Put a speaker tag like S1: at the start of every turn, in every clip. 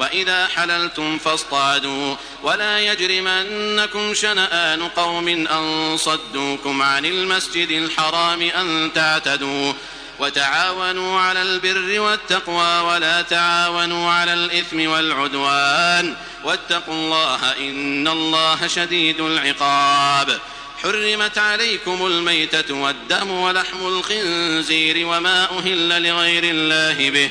S1: وإذا حللتم فاصطادوا ولا يجرمنكم شنآن قوم أن صدوكم عن المسجد الحرام أن تعتدوا وتعاونوا على البر والتقوى ولا تعاونوا على الإثم والعدوان واتقوا الله إن الله شديد العقاب حرمت عليكم الميتة والدم ولحم الخنزير وما أهل لغير الله به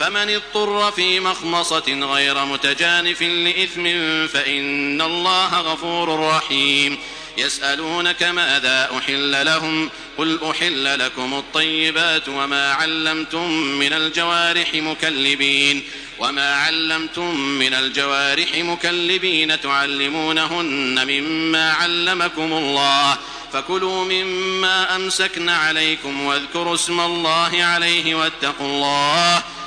S1: فمن اضطر في مخمصة غير متجانف لإثم فإن الله غفور رحيم يسألونك ماذا أحل لهم قل أحل لكم الطيبات وما علمتم من الجوارح مكلبين وما علمتم من الجوارح مكلبين تعلمونهن مما علمكم الله فكلوا مما أمسكن عليكم واذكروا اسم الله عليه واتقوا الله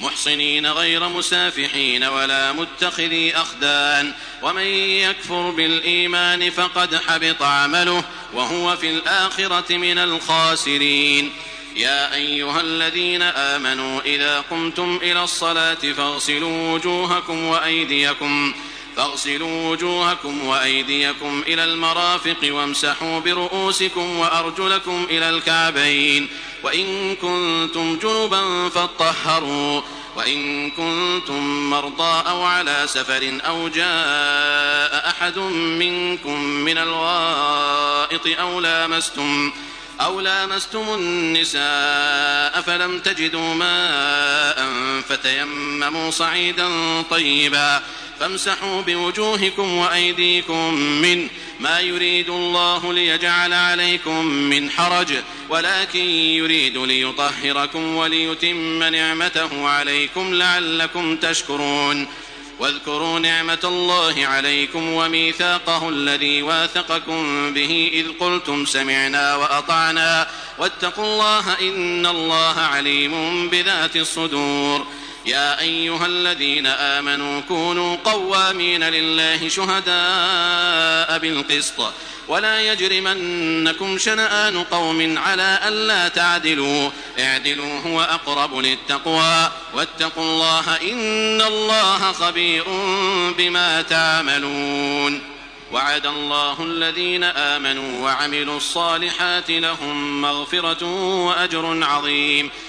S1: محصنين غير مسافحين ولا متخذي أخدان ومن يكفر بالإيمان فقد حبط عمله وهو في الآخرة من الخاسرين يا أيها الذين آمنوا إذا قمتم إلى الصلاة فاغسلوا وجوهكم وأيديكم فاغسلوا وجوهكم وأيديكم إلى المرافق وامسحوا برؤوسكم وأرجلكم إلى الكعبين وإن كنتم جنبا فاطهروا وإن كنتم مرضى أو على سفر أو جاء أحد منكم من الغائط أو لامستم أو لامستم النساء فلم تجدوا ماء فتيمموا صعيدا طيبا فامسحوا بوجوهكم وأيديكم من ما يريد الله ليجعل عليكم من حرج ولكن يريد ليطهركم وليتم نعمته عليكم لعلكم تشكرون واذكروا نعمة الله عليكم وميثاقه الذي واثقكم به إذ قلتم سمعنا وأطعنا واتقوا الله إن الله عليم بذات الصدور يا أيها الذين آمنوا كونوا قوامين لله شهداء بالقسط ولا يجرمنكم شنآن قوم على ألا تعدلوا اعدلوا هو أقرب للتقوى واتقوا الله إن الله خبير بما تعملون وعد الله الذين آمنوا وعملوا الصالحات لهم مغفرة وأجر عظيم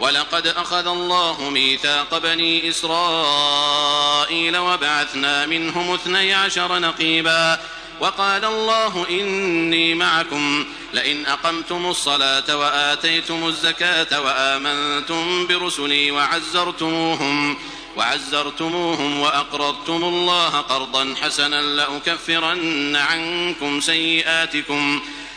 S1: ولقد أخذ الله ميثاق بني إسرائيل وبعثنا منهم اثني عشر نقيبا وقال الله إني معكم لئن أقمتم الصلاة وآتيتم الزكاة وآمنتم برسلي وعزرتموهم وعزرتموهم وأقرضتم الله قرضا حسنا لأكفرن عنكم سيئاتكم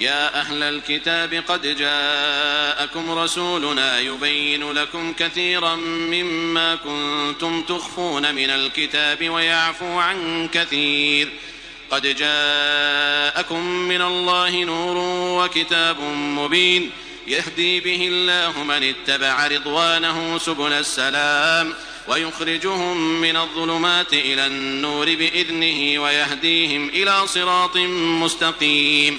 S1: يا أهل الكتاب قد جاءكم رسولنا يبين لكم كثيرا مما كنتم تخفون من الكتاب ويعفو عن كثير قد جاءكم من الله نور وكتاب مبين يهدي به الله من اتبع رضوانه سبل السلام ويخرجهم من الظلمات إلى النور بإذنه ويهديهم إلى صراط مستقيم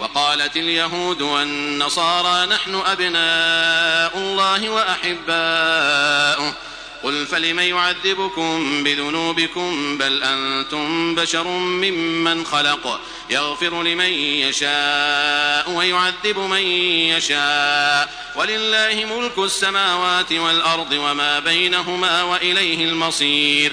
S1: وقالت اليهود والنصارى نحن أبناء الله وأحباؤه قل فلم يعذبكم بذنوبكم بل أنتم بشر ممن خلق يغفر لمن يشاء ويعذب من يشاء ولله ملك السماوات والأرض وما بينهما وإليه المصير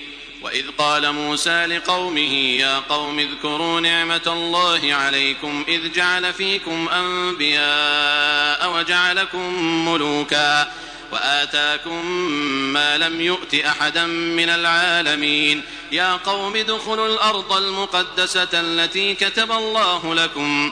S1: وإذ قال موسى لقومه يا قوم اذكروا نعمة الله عليكم إذ جعل فيكم أنبياء وجعلكم ملوكا وآتاكم ما لم يؤت أحدا من العالمين يا قوم ادخلوا الأرض المقدسة التي كتب الله لكم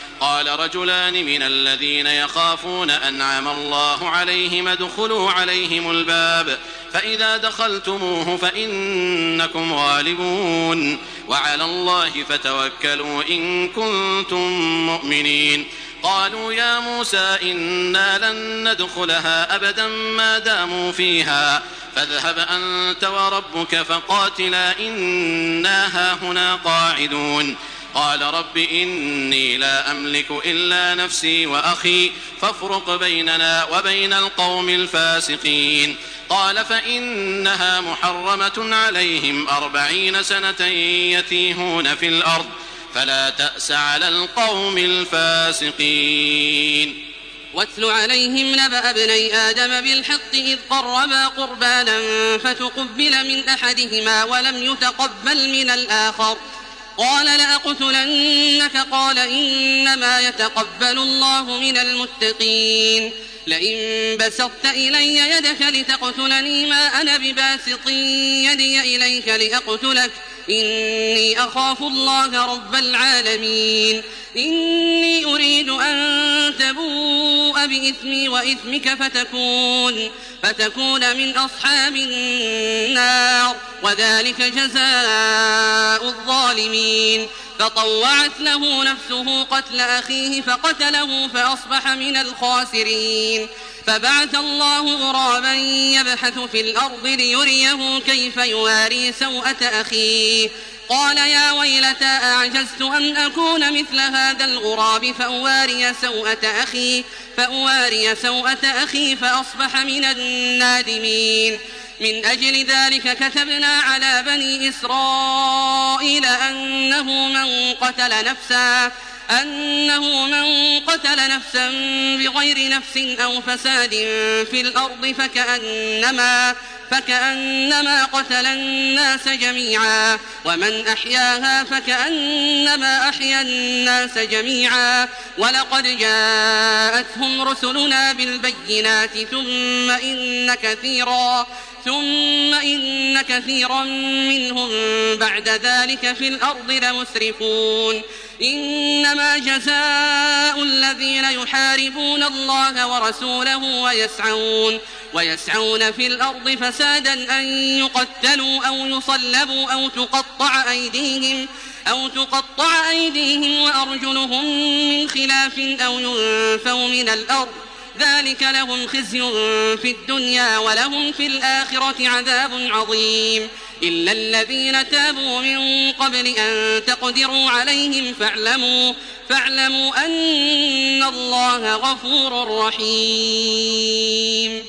S1: قال رجلان من الذين يخافون أنعم الله عليهم ادخلوا عليهم الباب فإذا دخلتموه فإنكم غالبون وعلى الله فتوكلوا إن كنتم مؤمنين قالوا يا موسى إنا لن ندخلها أبدا ما داموا فيها فاذهب أنت وربك فقاتلا إنا هاهنا قاعدون قال رب إني لا أملك إلا نفسي وأخي فافرق بيننا وبين القوم الفاسقين قال فإنها محرمة عليهم أربعين سنة يتيهون في الأرض فلا تأس على القوم الفاسقين واتل عليهم نبأ ابني آدم بالحق إذ قربا قربانا فتقبل من أحدهما ولم يتقبل من الآخر قال لأقتلنك قال إنما يتقبل الله من المتقين لئن بسطت إلي يدك لتقتلني ما أنا بباسط يدي إليك لأقتلك إني أخاف الله رب العالمين إني أريد أن تبوء بإثمي وإثمك فتكون, فتكون من أصحاب النار وذلك جزاء الظالمين فطوعت له نفسه قتل أخيه فقتله فأصبح من الخاسرين فبعث الله غرابا يبحث في الأرض ليريه كيف يواري سوءة أخيه قال يا ويلتى أعجزت أن أكون مثل هذا الغراب فأواري سوءة أخي فأواري سوءة أخي فأصبح من النادمين من أجل ذلك كتبنا على بني إسرائيل أنه من قتل نفساً أنه من قتل نفسا بغير نفس أو فساد في الأرض فكأنما فكأنما قتل الناس جميعا ومن أحياها فكأنما أحيا الناس جميعا ولقد جاءتهم رسلنا بالبينات ثم إن كثيرا ثم إن كثيرا منهم بعد ذلك في الأرض لمسرفون إنما جزاء الذين يحاربون الله ورسوله ويسعون ويسعون في الأرض فسادا أن يقتلوا أو يصلبوا أو تقطع أيديهم أو تقطع أيديهم وأرجلهم من خلاف أو ينفوا من الأرض ذلك لهم خزي في الدنيا ولهم في الآخرة عذاب عظيم إلا الذين تابوا من قبل أن تقدروا عليهم فاعلموا, فاعلموا أن الله غفور رحيم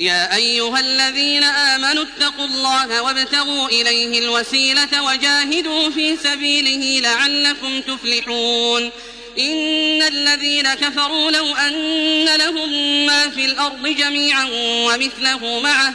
S1: يا أيها الذين آمنوا اتقوا الله وابتغوا إليه الوسيلة وجاهدوا في سبيله لعلكم تفلحون إن الذين كفروا لو أن لهم ما في الأرض جميعا ومثله معه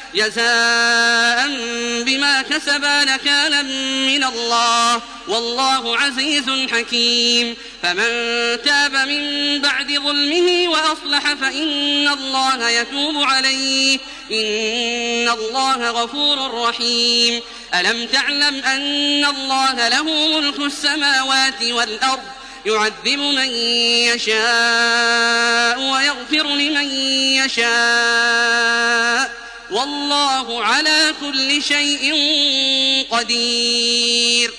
S1: جزاء بما كسبا نكالا من الله والله عزيز حكيم فمن تاب من بعد ظلمه وأصلح فإن الله يتوب عليه إن الله غفور رحيم ألم تعلم أن الله له ملك السماوات والأرض يعذب من يشاء ويغفر لمن يشاء والله على كل شيء قدير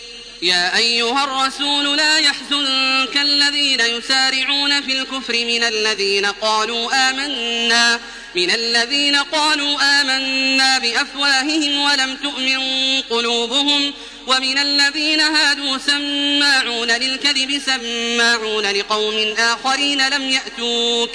S1: يا أيها الرسول لا يحزنك الذين يسارعون في الكفر من الذين قالوا آمنا من الذين قالوا آمنا بأفواههم ولم تؤمن قلوبهم ومن الذين هادوا سماعون للكذب سماعون لقوم آخرين لم يأتوك ۖ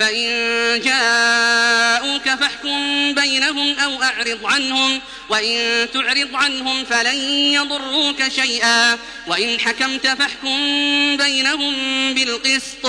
S1: فإن جاءوك فاحكم بينهم أو أعرض عنهم وإن تعرض عنهم فلن يضروك شيئا وإن حكمت فاحكم بينهم بالقسط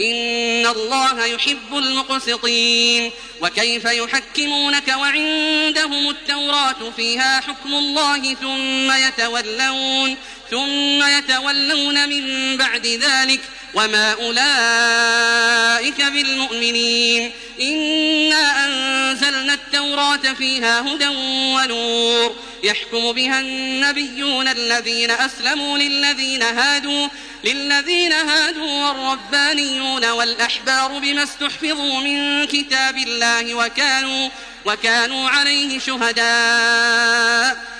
S1: إن الله يحب المقسطين وكيف يحكمونك وعندهم التوراة فيها حكم الله ثم يتولون ثم يتولون من بعد ذلك وما أولئك بالمؤمنين إنا أنزلنا التوراة فيها هدى ونور يحكم بها النبيون الذين أسلموا للذين هادوا للذين هادوا والربانيون والأحبار بما استحفظوا من كتاب الله وكانوا وكانوا عليه شهداء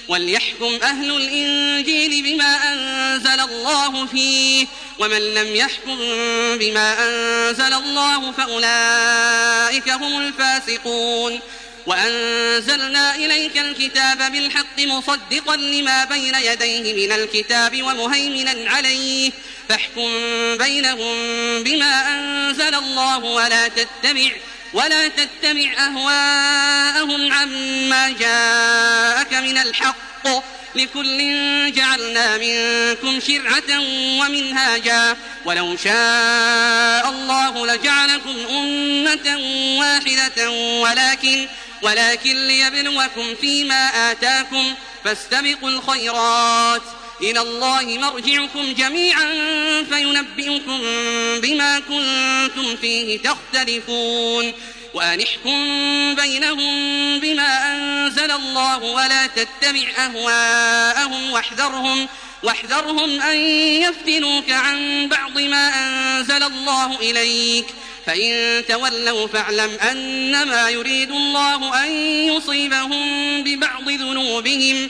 S1: وليحكم أهل الإنجيل بما أنزل الله فيه ومن لم يحكم بما أنزل الله فأولئك هم الفاسقون وأنزلنا إليك الكتاب بالحق مصدقا لما بين يديه من الكتاب ومهيمنا عليه فاحكم بينهم بما أنزل الله ولا تتبع ولا تتبع أهواءهم عما جاءك من الحق لكل جعلنا منكم شرعة ومنهاجا ولو شاء الله لجعلكم أمة واحدة ولكن ولكن ليبلوكم فيما آتاكم فاستبقوا الخيرات إلى الله مرجعكم جميعا فينبئكم بما كنتم فيه تختلفون وأنحكم بينهم بما أنزل الله ولا تتبع أهواءهم واحذرهم واحذرهم أن يفتنوك عن بعض ما أنزل الله إليك فإن تولوا فاعلم أنما يريد الله أن يصيبهم ببعض ذنوبهم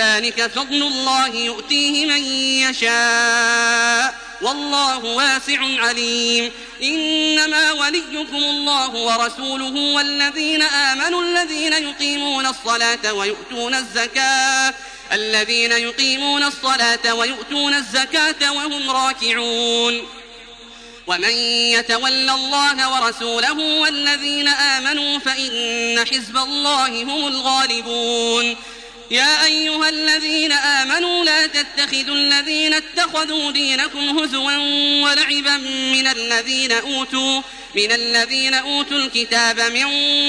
S1: ذلك فضل الله يؤتيه من يشاء والله واسع عليم إنما وليكم الله ورسوله والذين آمنوا الذين يقيمون الصلاة ويؤتون الزكاة الذين يقيمون الصلاة ويؤتون الزكاة وهم راكعون ومن يتول الله ورسوله والذين آمنوا فإن حزب الله هم الغالبون يا أيها الذين آمنوا لا تتخذوا الذين اتخذوا دينكم هزوا ولعبا من الذين أوتوا من الذين أوتوا الكتاب من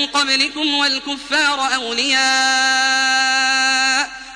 S1: قبلكم والكفار أولياء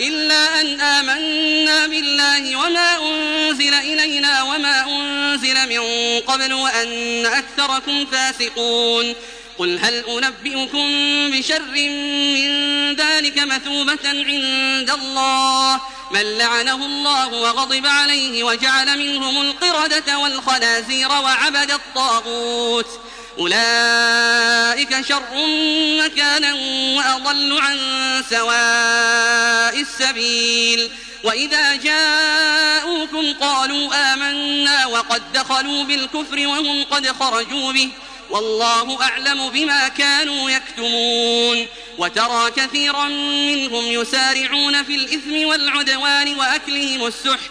S1: إلا أن آمنا بالله وما أنزل إلينا وما أنزل من قبل وأن أكثركم فاسقون قل هل أنبئكم بشر من ذلك مثوبة عند الله من لعنه الله وغضب عليه وجعل منهم القردة والخنازير وعبد الطاغوت أولئك شر مكانا وأضل عن سواء السبيل وإذا جاءوكم قالوا آمنا وقد دخلوا بالكفر وهم قد خرجوا به والله أعلم بما كانوا يكتمون وترى كثيرا منهم يسارعون في الإثم والعدوان وأكلهم السحت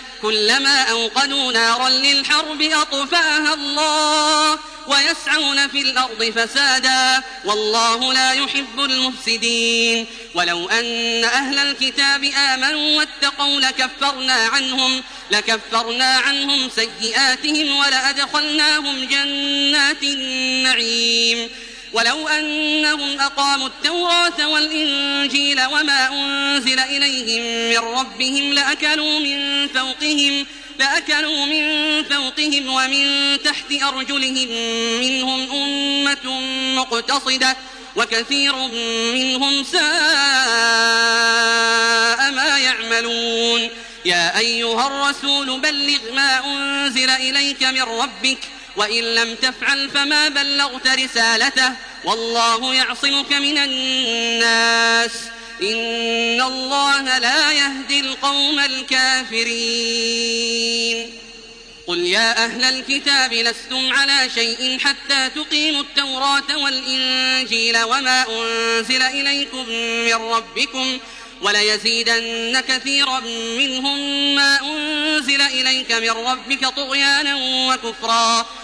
S1: كلما أوقدوا نارا للحرب أطفاها الله ويسعون في الأرض فسادا والله لا يحب المفسدين ولو أن أهل الكتاب آمنوا واتقوا لكفرنا عنهم لكفرنا عنهم سيئاتهم ولأدخلناهم جنات النعيم ولو أنهم أقاموا التوراة والإنجيل وما أنزل إليهم من ربهم لأكلوا من فوقهم لأكلوا من فوقهم ومن تحت أرجلهم منهم أمة مقتصدة وكثير منهم ساء ما يعملون يا أيها الرسول بلغ ما أنزل إليك من ربك وإن لم تفعل فما بلغت رسالته والله يعصمك من الناس إن الله لا يهدي القوم الكافرين قل يا أهل الكتاب لستم على شيء حتى تقيموا التوراة والإنجيل وما أنزل إليكم من ربكم وليزيدن كثيرا منهم ما أنزل إليك من ربك طغيانا وكفرا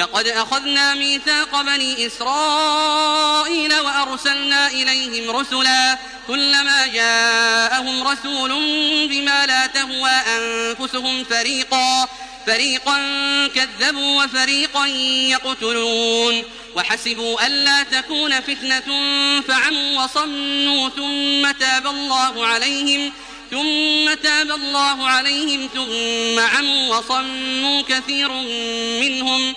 S1: لقد أخذنا ميثاق بني إسرائيل وأرسلنا إليهم رسلا كلما جاءهم رسول بما لا تهوى أنفسهم فريقا فريقا كذبوا وفريقا يقتلون وحسبوا ألا تكون فتنة فعموا وصموا ثم تاب الله عليهم ثم تاب الله عليهم ثم عموا وصموا كثير منهم ۖ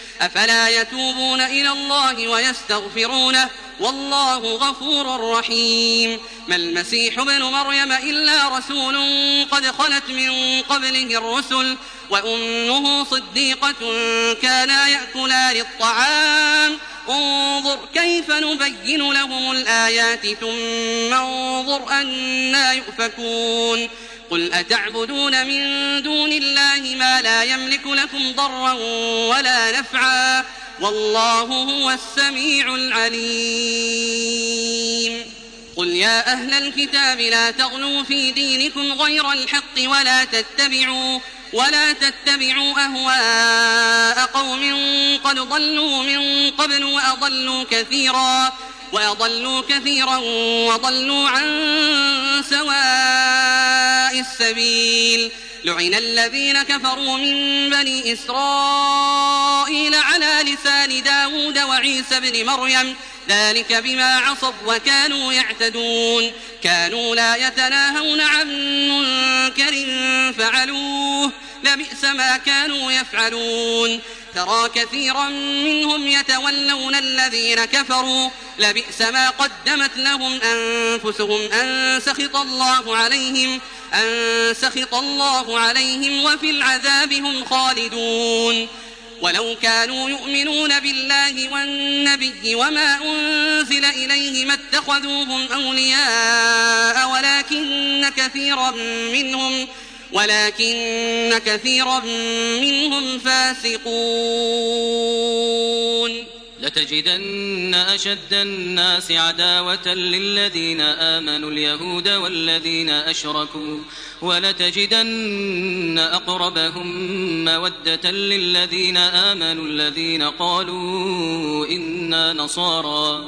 S1: أفلا يتوبون إلى الله ويستغفرونه والله غفور رحيم ما المسيح ابن مريم إلا رسول قد خلت من قبله الرسل وأمه صديقة كانا يأكلان الطعام انظر كيف نبين لهم الآيات ثم انظر أنا يؤفكون قل أتعبدون من دون الله ما لا يملك لكم ضرا ولا نفعا والله هو السميع العليم قل يا أهل الكتاب لا تغلوا في دينكم غير الحق ولا تتبعوا ولا تتبعوا أهواء قوم قد ضلوا من قبل وأضلوا كثيراً وأضلوا كثيرا وضلوا عن سواء السبيل لعن الذين كفروا من بني إسرائيل على لسان داود وعيسى بن مريم ذلك بما عصوا وكانوا يعتدون كانوا لا يتناهون عن منكر فعلوه لبئس ما كانوا يفعلون ترى كثيرا منهم يتولون الذين كفروا لبئس ما قدمت لهم أنفسهم أن سخط الله عليهم أن سخط الله عليهم وفي العذاب هم خالدون ولو كانوا يؤمنون بالله والنبي وما أنزل إليه ما اتخذوهم أولياء ولكن كثيرا منهم ولكن كثيرا منهم فاسقون لتجدن أشد الناس عداوة للذين آمنوا اليهود والذين أشركوا ولتجدن أقربهم مودة للذين آمنوا الذين قالوا إنا نصارى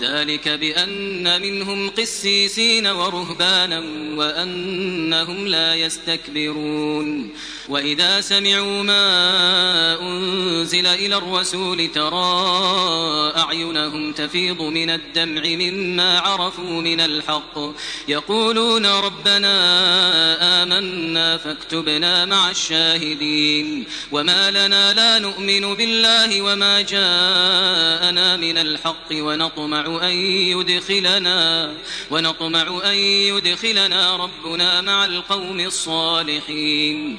S1: ذلك بأن منهم قسيسين ورهبانا وأنهم لا يستكبرون وإذا سمعوا ما أنزل إلى الرسول ترى أعينهم تفيض من الدمع مما عرفوا من الحق يقولون ربنا آمنا فاكتبنا مع الشاهدين وما لنا لا نؤمن بالله وما جاءنا من الحق ونطمع أن يدخلنا ونطمع أن يدخلنا ربنا مع القوم الصالحين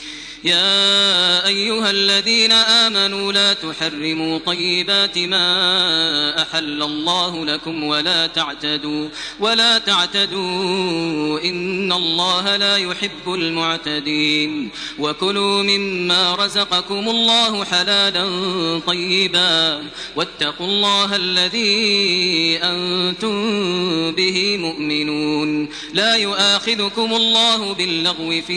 S1: يا أيها الذين آمنوا لا تحرموا طيبات ما أحل الله لكم ولا تعتدوا ولا تعتدوا إن الله لا يحب المعتدين وكلوا مما رزقكم الله حلالا طيبا واتقوا الله الذي أنتم به مؤمنون لا يؤاخذكم الله باللغو في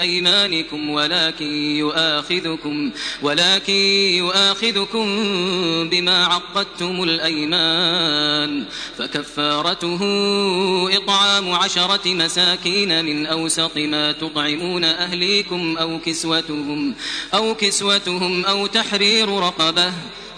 S1: أيمانكم ولكن يؤاخذكم ولكن يؤاخذكم بما عقدتم الأيمان فكفارته إطعام عشرة مساكين من أوسط ما تطعمون أهليكم أو كسوتهم أو كسوتهم أو تحرير رقبه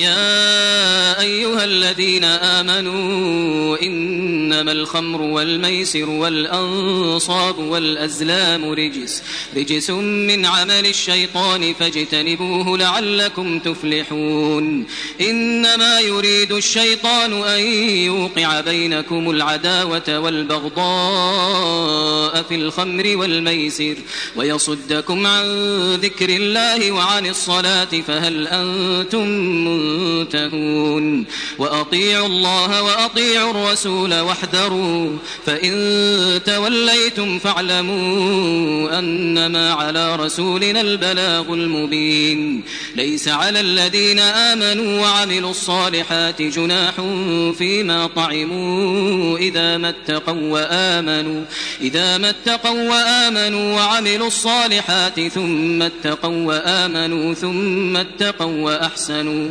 S1: يا أيها الذين آمنوا إنما الخمر والميسر والأنصاب والأزلام رجس رجس من عمل الشيطان فاجتنبوه لعلكم تفلحون إنما يريد الشيطان أن يوقع بينكم العداوة والبغضاء في الخمر والميسر ويصدكم عن ذكر الله وعن الصلاة فهل أنتم منذرون تنتهون وأطيعوا الله وأطيعوا الرسول واحذروا فإن توليتم فاعلموا أنما على رسولنا البلاغ المبين ليس على الذين آمنوا وعملوا الصالحات جناح فيما طعموا إذا ما اتقوا وآمنوا إذا ما اتقوا وآمنوا وعملوا الصالحات ثم اتقوا وآمنوا ثم اتقوا وأحسنوا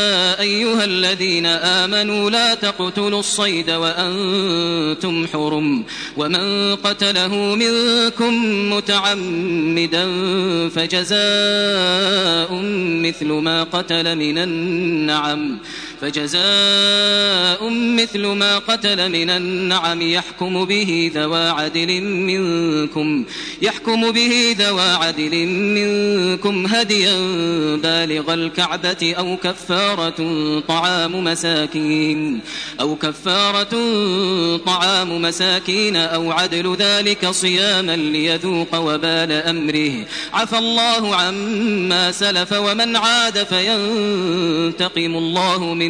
S1: يا أيها الذين آمنوا لا تقتلوا الصيد وأنتم حرم ومن قتله منكم متعمدا فجزاء مثل ما قتل من النعم فجزاء مثل ما قتل من النعم يحكم به ذوى عدل منكم يحكم به ذوى عدل منكم هديا بالغ الكعبة أو كفارة طعام مساكين أو كفارة طعام مساكين أو عدل ذلك صياما ليذوق وبال أمره عفى الله عما سلف ومن عاد فينتقم الله من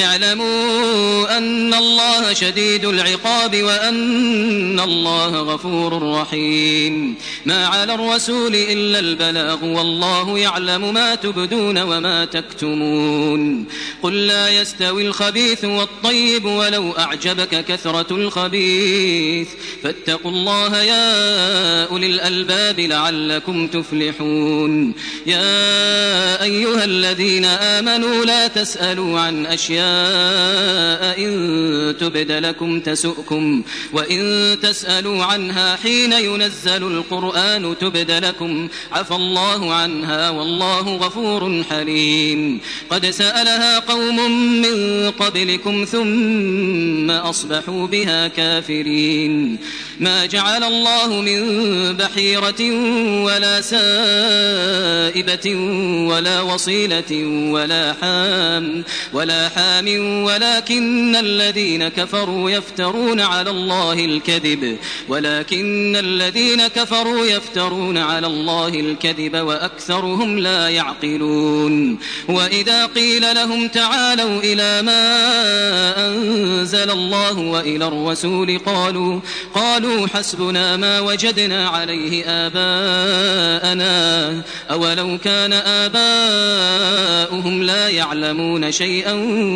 S1: اعلموا أن الله شديد العقاب وأن الله غفور رحيم ما على الرسول إلا البلاغ والله يعلم ما تبدون وما تكتمون قل لا يستوي الخبيث والطيب ولو أعجبك كثرة الخبيث فاتقوا الله يا أولي الألباب لعلكم تفلحون يا أيها الذين آمنوا لا تسألوا عن أشياء إن تبد لكم تسؤكم وإن تسألوا عنها حين ينزل القرآن تبد لكم عفى الله عنها والله غفور حليم قد سألها قوم من قبلكم ثم أصبحوا بها كافرين ما جعل الله من بحيرة ولا سائبة ولا وصيلة ولا حام ولا حام إسلام ولكن الذين كفروا يفترون على الله الكذب ولكن الذين كفروا يفترون على الله الكذب وأكثرهم لا يعقلون وإذا قيل لهم تعالوا إلى ما أنزل الله وإلى الرسول قالوا قالوا حسبنا ما وجدنا عليه آباءنا أولو كان آباؤهم لا يعلمون شيئا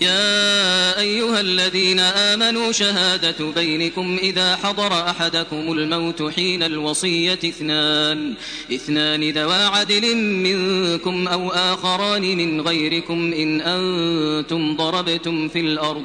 S1: يا أيها الذين آمنوا شهادة بينكم إذا حضر أحدكم الموت حين الوصية اثنان اثنان ذوا عدل منكم أو آخران من غيركم إن أنتم ضربتم في الأرض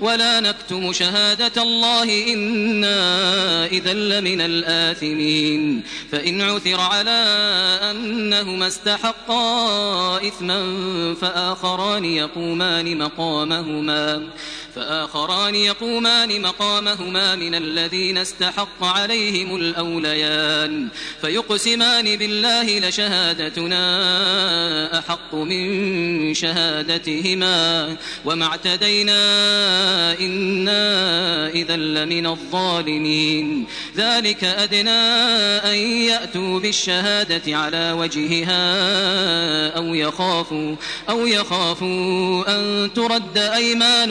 S1: ولا نكتم شهادة الله إنا إذا لمن الآثمين فإن عثر على أنهما استحقا إثما فآخران يقومان مقامهما فآخران يقومان مقامهما من الذين استحق عليهم الأوليان فيقسمان بالله لشهادتنا أحق من شهادتهما وما اعتدينا إنا إذا لمن الظالمين ذلك أدنى أن يأتوا بالشهادة على وجهها أو يخافوا أو يخافوا أن ترد أيمان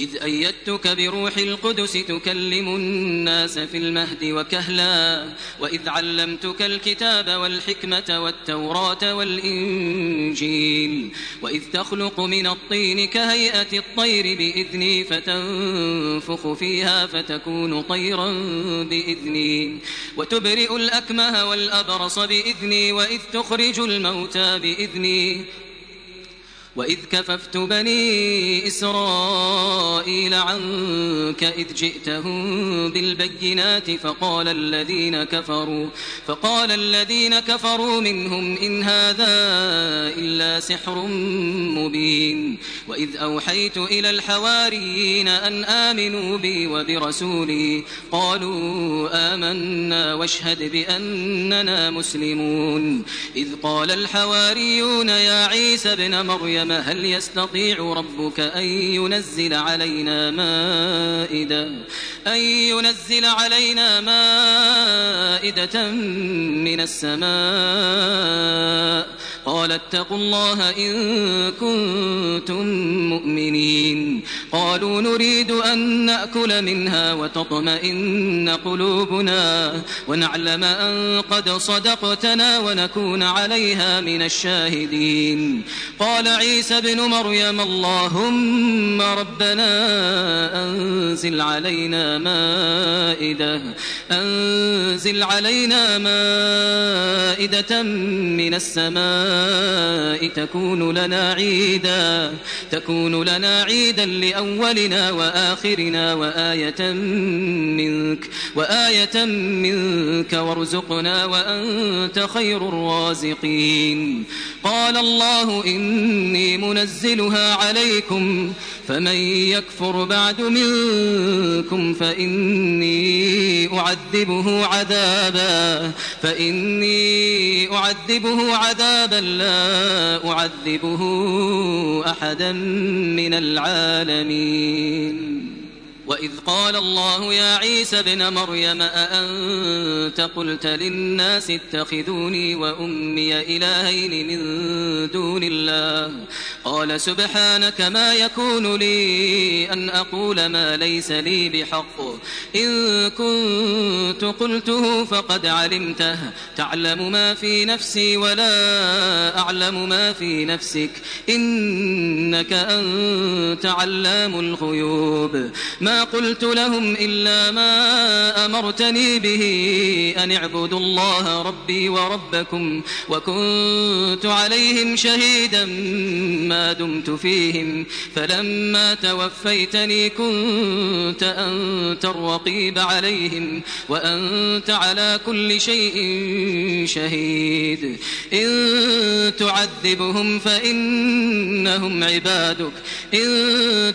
S1: إذ أيدتك بروح القدس تكلم الناس في المهد وكهلا وإذ علمتك الكتاب والحكمة والتوراة والإنجيل وإذ تخلق من الطين كهيئة الطير بإذني فتنفخ فيها فتكون طيرا بإذني وتبرئ الأكمه والأبرص بإذني وإذ تخرج الموتى بإذني وإذ كففت بني إسرائيل عنك إذ جئتهم بالبينات فقال الذين كفروا فقال الذين كفروا منهم إن هذا إلا سحر مبين وإذ أوحيت إلى الحواريين أن آمنوا بي وبرسولي قالوا آمنا واشهد بأننا مسلمون إذ قال الحواريون يا عيسى ابن مريم وسلم هل يستطيع ربك أن ينزل علينا مائدة أن ينزل علينا مائدة من السماء قال اتقوا الله إن كنتم مؤمنين قالوا نريد أن نأكل منها وتطمئن قلوبنا ونعلم أن قد صدقتنا ونكون عليها من الشاهدين قال عيسى عيسى ابن مريم اللهم ربنا أنزل علينا مائدة أنزل علينا مائدة من السماء تكون لنا عيدا تكون لنا عيدا لأولنا وآخرنا وآية منك وآية منك وارزقنا وأنت خير الرازقين قال الله إني منزلها عليكم فمن يكفر بعد منكم فإني أعذبه عذابا فإني أعذبه عذابا لا أعذبه أحدا من العالمين وإذ قال الله يا عيسى ابن مريم أأنت قلت للناس اتخذوني وأمي إلهين من دون الله قال سبحانك ما يكون لي أن أقول ما ليس لي بحق إن كنت قلته فقد علمته تعلم ما في نفسي ولا أعلم ما في نفسك إنك أنت علام الغيوب ما قلت لهم إلا ما أمرتني به أن اعبدوا الله ربي وربكم وكنت عليهم شهيدا ما دمت فيهم فلما توفيتني كنت أنت الرقيب عليهم وأنت على كل شيء شهيد إن تعذبهم فإنهم عبادك إن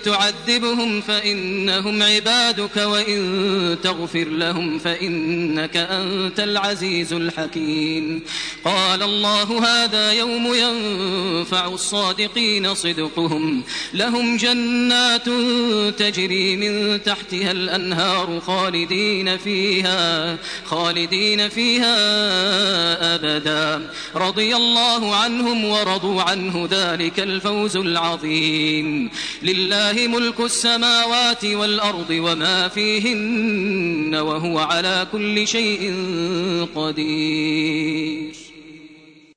S1: تعذبهم فإنهم هم عبادك وإن تغفر لهم فإنك أنت العزيز الحكيم قال الله هذا يوم ينفع الصادقين صدقهم لهم جنات تجري من تحتها الأنهار خالدين فيها خالدين فيها أبدا رضي الله عنهم ورضوا عنه ذلك الفوز العظيم لله ملك السماوات والأرض الأرض وما فيهن وهو على كل شيء قدير